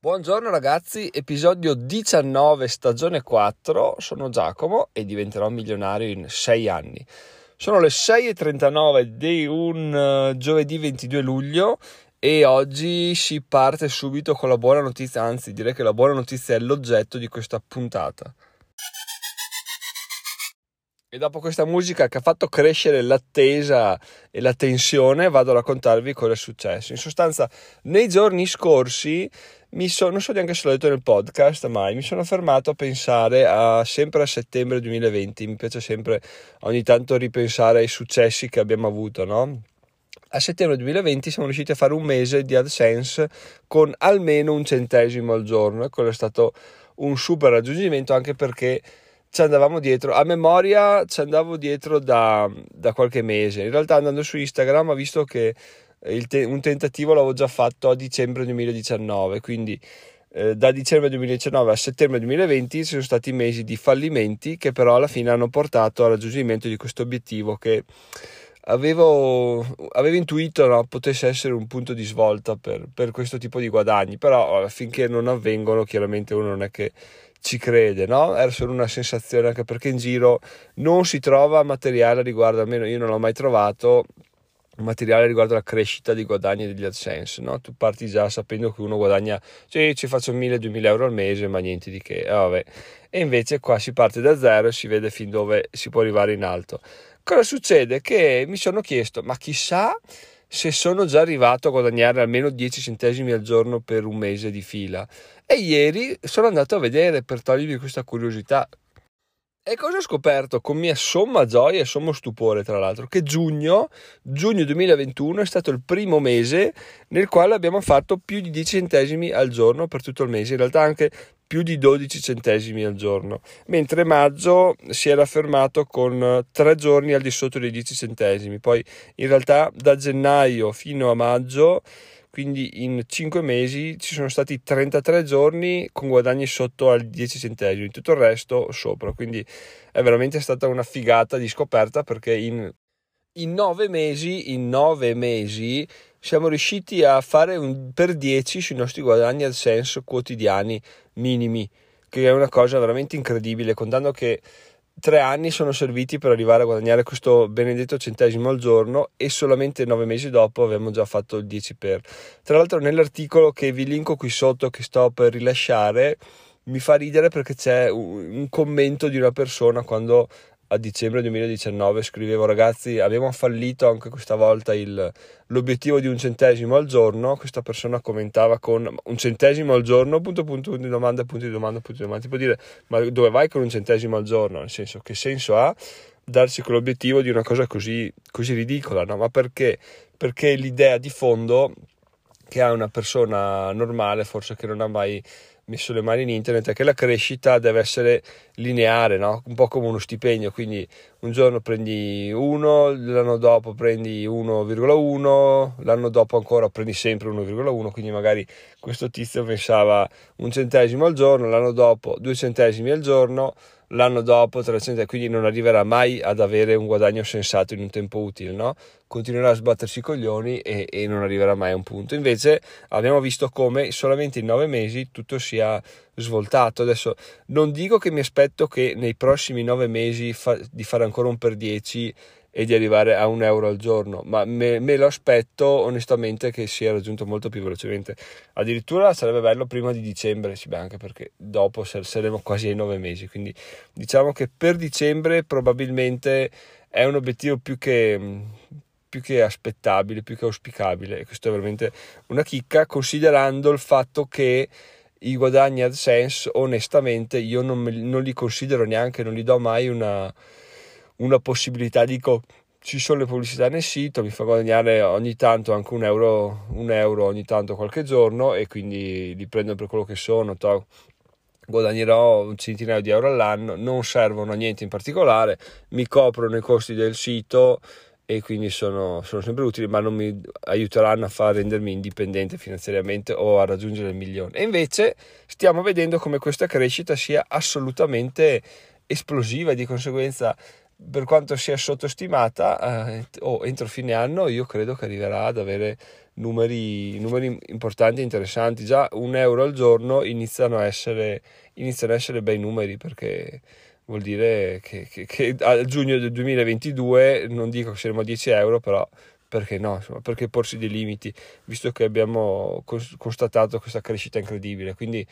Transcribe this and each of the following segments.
Buongiorno ragazzi, episodio 19, stagione 4. Sono Giacomo e diventerò milionario in 6 anni. Sono le 6.39 di un uh, giovedì 22 luglio e oggi si parte subito con la buona notizia, anzi direi che la buona notizia è l'oggetto di questa puntata. E dopo questa musica che ha fatto crescere l'attesa e la tensione, vado a raccontarvi cosa è successo. In sostanza, nei giorni scorsi mi so, non so neanche se l'ho detto nel podcast, mai mi sono fermato a pensare a, sempre a settembre 2020. Mi piace sempre ogni tanto ripensare ai successi che abbiamo avuto, no? A settembre 2020 siamo riusciti a fare un mese di AdSense con almeno un centesimo al giorno e quello è stato un super raggiungimento anche perché ci andavamo dietro, a memoria ci andavo dietro da, da qualche mese. In realtà andando su Instagram ho visto che te- un tentativo l'avevo già fatto a dicembre 2019, quindi eh, da dicembre 2019 a settembre 2020 ci sono stati mesi di fallimenti che però alla fine hanno portato al raggiungimento di questo obiettivo che avevo, avevo intuito no, potesse essere un punto di svolta per, per questo tipo di guadagni, però finché non avvengono chiaramente uno non è che ci crede, no? Era solo una sensazione anche perché in giro non si trova materiale riguardo, almeno io non l'ho mai trovato, materiale riguardo la crescita di guadagni degli AdSense, no? Tu parti già sapendo che uno guadagna, cioè ci faccio 1000-2000 euro al mese, ma niente di che, eh, E invece qua si parte da zero e si vede fin dove si può arrivare in alto. Cosa succede? Che mi sono chiesto, ma chissà se sono già arrivato a guadagnare almeno 10 centesimi al giorno per un mese di fila. E ieri sono andato a vedere per togliermi questa curiosità. E cosa ho scoperto con mia somma gioia e sommo stupore, tra l'altro? Che giugno, giugno 2021 è stato il primo mese nel quale abbiamo fatto più di 10 centesimi al giorno per tutto il mese, in realtà anche più di 12 centesimi al giorno, mentre maggio si era fermato con 3 giorni al di sotto dei 10 centesimi. Poi in realtà da gennaio fino a maggio quindi in 5 mesi ci sono stati 33 giorni con guadagni sotto al 10 centesimi, tutto il resto sopra, quindi è veramente stata una figata di scoperta perché in, in 9 mesi, in 9 mesi siamo riusciti a fare un per 10 sui nostri guadagni al senso quotidiani minimi, che è una cosa veramente incredibile, contando che tre anni sono serviti per arrivare a guadagnare questo benedetto centesimo al giorno e solamente nove mesi dopo abbiamo già fatto il 10 per. Tra l'altro nell'articolo che vi linko qui sotto che sto per rilasciare mi fa ridere perché c'è un commento di una persona quando a dicembre 2019 scrivevo ragazzi abbiamo fallito anche questa volta il, l'obiettivo di un centesimo al giorno questa persona commentava con un centesimo al giorno? Punto punto punto di domanda punto di domanda punto di domanda. Tipo dire ma dove vai con un centesimo al giorno? Nel senso che senso ha darsi quell'obiettivo di una cosa così, così ridicola no? ma perché? Perché l'idea di fondo che ha una persona normale forse che non ha mai messo le mani in internet è che la crescita deve essere lineare, no? un po' come uno stipendio, quindi un giorno prendi 1, l'anno dopo prendi 1,1, l'anno dopo ancora prendi sempre 1,1, quindi magari questo tizio pensava un centesimo al giorno, l'anno dopo due centesimi al giorno, l'anno dopo 300, quindi non arriverà mai ad avere un guadagno sensato in un tempo utile, no? continuerà a sbattersi i coglioni e, e, non arriverà mai a un punto. Invece abbiamo visto come solamente in nove mesi tutto sia svoltato. Adesso non dico che mi aspetto che nei prossimi nove mesi fa, di fare ancora un per dieci e di arrivare a un euro al giorno, ma me, me, lo aspetto onestamente che sia raggiunto molto più velocemente. Addirittura sarebbe bello prima di dicembre, sì, beh, anche perché dopo saremo quasi ai nove mesi, quindi diciamo che per dicembre probabilmente è un obiettivo più che più che aspettabile, più che auspicabile. E questo è veramente una chicca, considerando il fatto che i guadagni AdSense, onestamente, io non, me, non li considero neanche, non gli do mai una, una possibilità. Dico, ci sono le pubblicità nel sito, mi fa guadagnare ogni tanto anche un euro, un euro ogni tanto qualche giorno e quindi li prendo per quello che sono. To, guadagnerò un centinaio di euro all'anno, non servono a niente in particolare, mi coprono i costi del sito e quindi sono, sono, sempre utili, ma non mi aiuteranno a far rendermi indipendente finanziariamente o a raggiungere il milione. E invece stiamo vedendo come questa crescita sia assolutamente esplosiva e di conseguenza per quanto sia sottostimata, eh, oh, entro fine anno io credo che arriverà ad avere numeri, numeri importanti e interessanti. Già un euro al giorno iniziano a essere, iniziano a essere bei numeri perché vuol dire che, che, che, a giugno del 2022 non dico che saremo a 10 euro, però perché no? Insomma, perché porsi dei limiti, visto che abbiamo constatato questa crescita incredibile. Quindi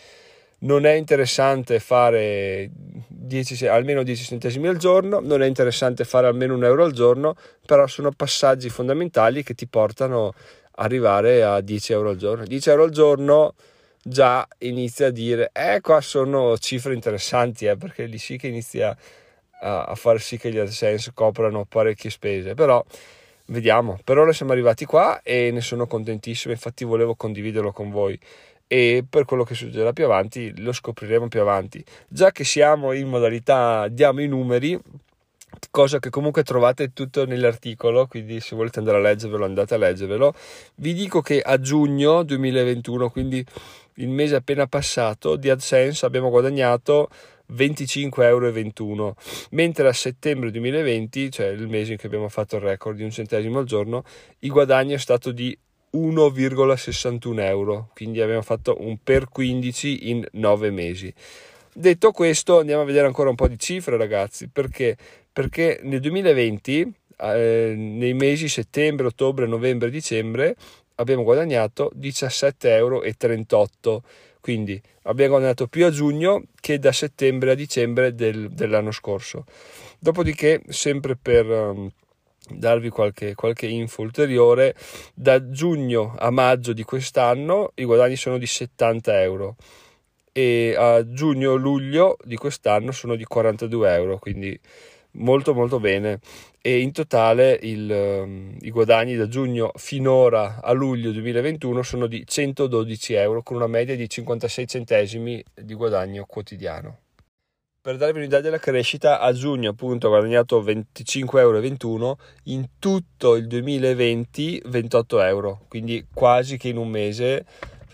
non è interessante fare 10, almeno 10 centesimi al giorno, non è interessante fare almeno un euro al giorno, però sono passaggi fondamentali che ti portano ad arrivare a 10 euro al giorno. 10 euro al giorno già inizia a dire, eh qua sono cifre interessanti, eh, perché lì sì che inizia a, a far sì che gli AdSense coprano parecchie spese, però vediamo, per ora siamo arrivati qua e ne sono contentissimo, infatti volevo condividerlo con voi e per quello che succederà più avanti lo scopriremo più avanti. Già che siamo in modalità diamo i numeri, cosa che comunque trovate tutto nell'articolo, quindi se volete andare a leggervelo andate a leggervelo. Vi dico che a giugno 2021, quindi il mese appena passato, di AdSense abbiamo guadagnato 25,21 euro, mentre a settembre 2020, cioè il mese in cui abbiamo fatto il record di un centesimo al giorno, il guadagno è stato di 1,61 euro, quindi abbiamo fatto un per 15 in 9 mesi. Detto questo, andiamo a vedere ancora un po' di cifre, ragazzi, perché? Perché nel 2020, eh, nei mesi settembre, ottobre, novembre, dicembre, abbiamo guadagnato 17,38 euro. Quindi abbiamo guadagnato più a giugno che da settembre a dicembre del, dell'anno scorso. Dopodiché, sempre per. Darvi qualche, qualche info ulteriore, da giugno a maggio di quest'anno i guadagni sono di 70 euro e a giugno-luglio di quest'anno sono di 42 euro, quindi molto molto bene. E in totale il, um, i guadagni da giugno finora a luglio 2021 sono di 112 euro con una media di 56 centesimi di guadagno quotidiano per darvi un'idea della crescita, a giugno appunto ho guadagnato 25,21 euro, in tutto il 2020 28 euro, quindi quasi che in un mese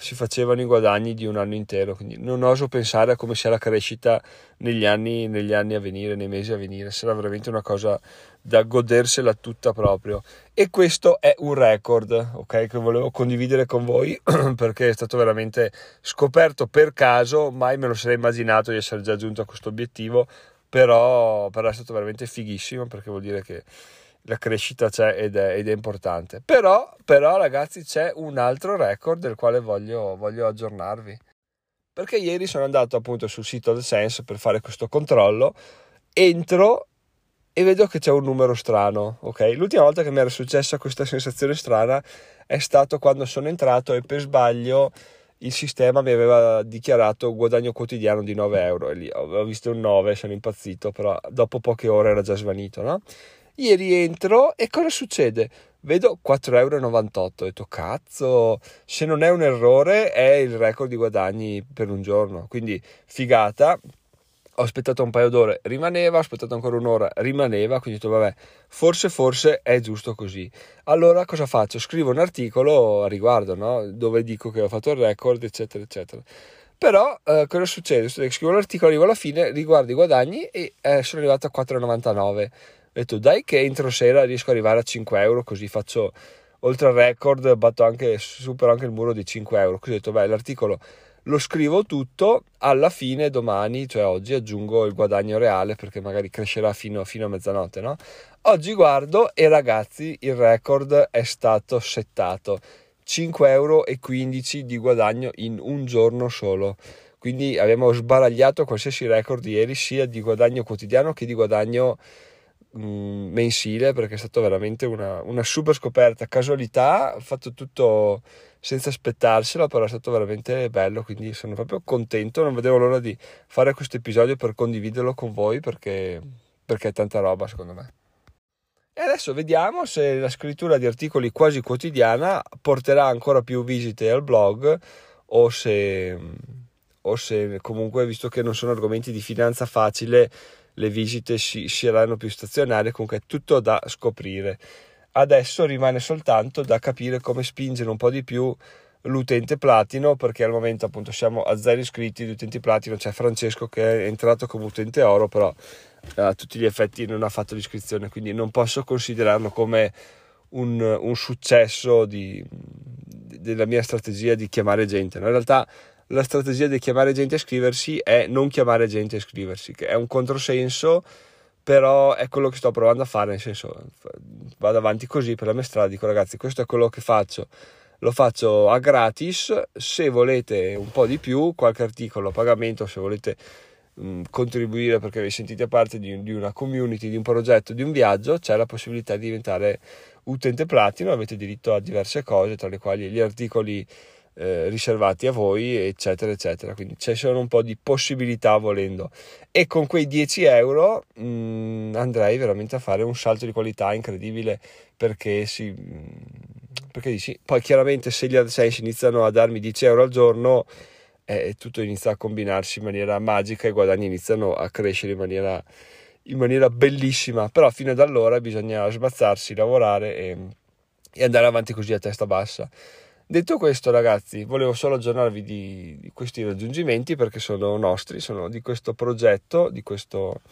si facevano i guadagni di un anno intero, quindi non oso pensare a come sia la crescita negli anni, negli anni a venire, nei mesi a venire, sarà veramente una cosa da godersela tutta proprio. E questo è un record, ok, che volevo condividere con voi perché è stato veramente scoperto per caso, mai me lo sarei immaginato di essere già giunto a questo obiettivo, però, però è stato veramente fighissimo perché vuol dire che la crescita c'è ed è, ed è importante. Però, però, ragazzi, c'è un altro record del quale voglio, voglio aggiornarvi. Perché ieri sono andato appunto sul sito AdSense per fare questo controllo, entro e vedo che c'è un numero strano, ok? L'ultima volta che mi era successa questa sensazione strana è stato quando sono entrato e per sbaglio il sistema mi aveva dichiarato guadagno quotidiano di 9 euro e lì ho visto un 9, sono impazzito, però dopo poche ore era già svanito, no? Ieri entro e cosa succede? Vedo 4,98 euro. Ho detto cazzo, se non è un errore è il record di guadagni per un giorno. Quindi figata. Ho aspettato un paio d'ore, rimaneva, ho aspettato ancora un'ora, rimaneva, quindi ho detto vabbè, forse forse è giusto così. Allora cosa faccio? Scrivo un articolo a riguardo, no? dove dico che ho fatto il record, eccetera, eccetera. Però eh, cosa succede? Scrivo l'articolo, arrivo alla fine, riguardo i guadagni e eh, sono arrivato a 4,99 ho detto dai che entro sera riesco ad arrivare a 5 euro così faccio oltre al record batto anche supero anche il muro di 5 euro. Così ho detto beh l'articolo lo scrivo tutto alla fine domani cioè oggi aggiungo il guadagno reale perché magari crescerà fino, fino a mezzanotte no? oggi guardo e ragazzi il record è stato settato. 5,15 euro di guadagno in un giorno solo. Quindi abbiamo sbaragliato qualsiasi record ieri sia di guadagno quotidiano che di guadagno mensile perché è stata veramente una, una, super scoperta, casualità, ho fatto tutto senza aspettarselo, però è stato veramente bello, quindi sono proprio contento, non vedevo l'ora di fare questo episodio per condividerlo con voi perché, perché è tanta roba secondo me. E adesso vediamo se la scrittura di articoli quasi quotidiana porterà ancora più visite al blog o se, o se comunque, visto che non sono argomenti di finanza facile, le visite si, saranno più stazionarie, comunque è tutto da scoprire. Adesso rimane soltanto da capire come spingere un po' di più l'utente platino perché al momento appunto siamo a zero iscritti di utenti platino c'è Francesco che è entrato come utente oro però a tutti gli effetti non ha fatto l'iscrizione quindi non posso considerarlo come un, un successo di, della mia strategia di chiamare gente in realtà la strategia di chiamare gente a iscriversi è non chiamare gente a iscriversi che è un controsenso però è quello che sto provando a fare nel senso vado avanti così per la mia strada dico ragazzi questo è quello che faccio. Lo faccio a gratis, se volete un po' di più, qualche articolo a pagamento, se volete mh, contribuire perché vi sentite parte di, di, una community, di un progetto, di un viaggio, c'è la possibilità di diventare utente platino, avete diritto a diverse cose, tra le quali gli articoli eh, riservati a voi, eccetera, eccetera. Quindi ci sono un po' di possibilità volendo. E con quei 10 euro mh, mm, andrei veramente a fare un salto di qualità incredibile perché si mm, perché dici, poi chiaramente se gli AdSense iniziano a darmi 10 euro al giorno, eh, tutto inizia a combinarsi in maniera magica e i guadagni iniziano a crescere in maniera, in maniera bellissima, però fino ad allora bisogna sbazzarsi, lavorare e, e, andare avanti così a testa bassa. Detto questo ragazzi, volevo solo aggiornarvi di, di questi raggiungimenti perché sono nostri, sono di questo progetto, di questo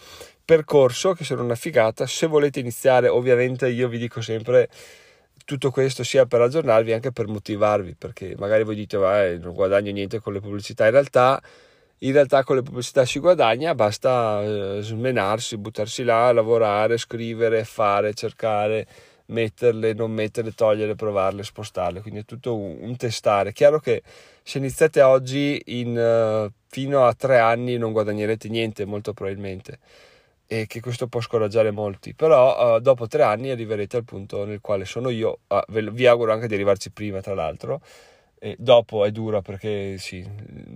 percorso che sono una figata. Se volete iniziare, ovviamente io vi dico sempre tutto questo sia per aggiornarvi anche per motivarvi, perché magari voi dite eh, non guadagno niente con le pubblicità, in realtà, in realtà con le pubblicità si guadagna, basta eh, smenarsi, buttarsi là, lavorare, scrivere, fare, cercare, metterle, non metterle, togliere, provarle, spostarle, quindi è tutto un, un testare. Chiaro che se iniziate oggi in, uh, fino a tre anni non guadagnerete niente molto probabilmente e che questo può scoraggiare molti, però uh, dopo tre anni arriverete al punto nel quale sono io, uh, vi auguro anche di arrivarci prima tra l'altro, e dopo è dura perché sì,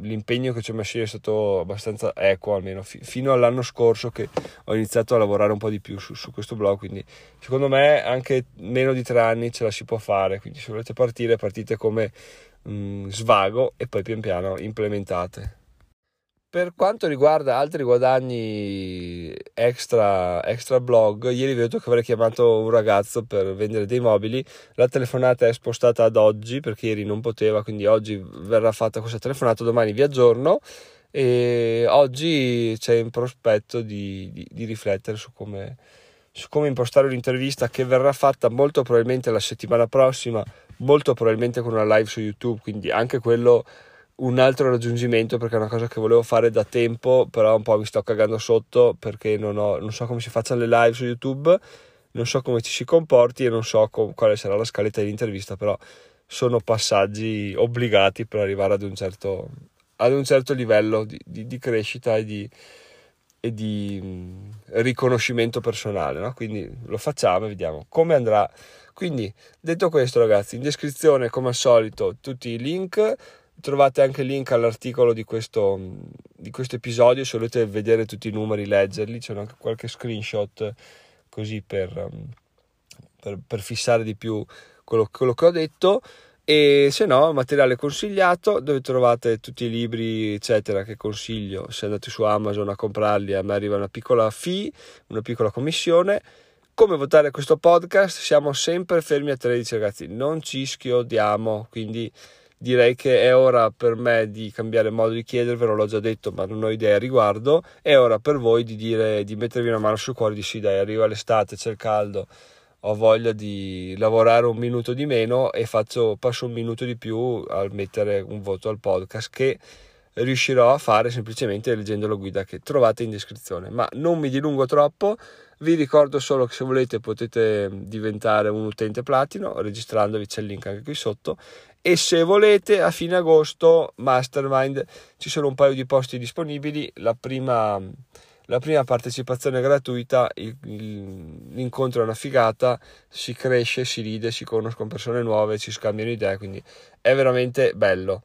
l'impegno che ci ho messo io è stato abbastanza equo almeno fi- fino all'anno scorso che ho iniziato a lavorare un po' di più su, su questo blog, quindi secondo me anche meno di tre anni ce la si può fare, quindi se volete partire partite come mh, mm, svago e poi pian piano implementate. Per quanto riguarda altri guadagni extra, extra blog, ieri vi ho detto che avrei chiamato un ragazzo per vendere dei mobili, la telefonata è spostata ad oggi perché ieri non poteva, quindi oggi verrà fatta questa telefonata, domani vi aggiorno. E oggi c'è in prospetto di, di, di riflettere su come, su come impostare un'intervista che verrà fatta molto probabilmente la settimana prossima, molto probabilmente con una live su YouTube, quindi anche quello un altro raggiungimento perché è una cosa che volevo fare da tempo, però un po' mi sto cagando sotto perché non, ho, non so come si facciano le live su YouTube, non so come ci si comporti e non so com- quale sarà la scaletta dell'intervista, però sono passaggi obbligati per arrivare ad un certo, ad un certo livello di, di, di crescita e di, e di mh, riconoscimento personale, no? quindi lo facciamo e vediamo come andrà. Quindi detto questo ragazzi, in descrizione come al solito tutti i link Trovate anche il link all'articolo di questo, di questo episodio se volete vedere tutti i numeri, leggerli. C'è anche qualche screenshot così per, um, per, per fissare di più quello, quello che ho detto. E se no materiale consigliato dove trovate tutti i libri eccetera che consiglio. Se andate su Amazon a comprarli a me arriva una piccola fee una piccola commissione. Come votare questo podcast? Siamo sempre fermi a 13 ragazzi. Non ci schiodiamo quindi direi che è ora per me di cambiare modo di chiedervelo, l'ho già detto, ma non ho idea a riguardo. È ora per voi di dire di mettervi una mano sul cuore di sì, dai, arriva l'estate, c'è il caldo, ho voglia di lavorare un minuto di meno e faccio, passo un minuto di più al mettere un voto al podcast che riuscirò a fare semplicemente leggendo la guida che trovate in descrizione. Ma non mi dilungo troppo, vi ricordo solo che se volete potete diventare un utente platino registrandovi, c'è il link anche qui sotto e se volete a fine agosto Mastermind ci sono un paio di posti disponibili la prima, la prima partecipazione gratuita il, il, l'incontro è una figata si cresce, si ride, si conoscono persone nuove si scambiano idee quindi è veramente bello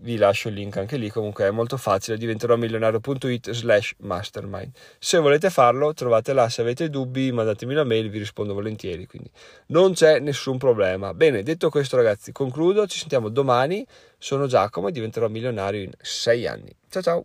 vi lascio il link anche lì, comunque è molto facile, diventerò milionario.it slash mastermind. Se volete farlo, trovate là, se avete dubbi, mandatemi una mail, vi rispondo volentieri, quindi non c'è nessun problema. Bene, detto questo ragazzi, concludo, ci sentiamo domani, sono Giacomo e diventerò milionario in sei anni. Ciao ciao!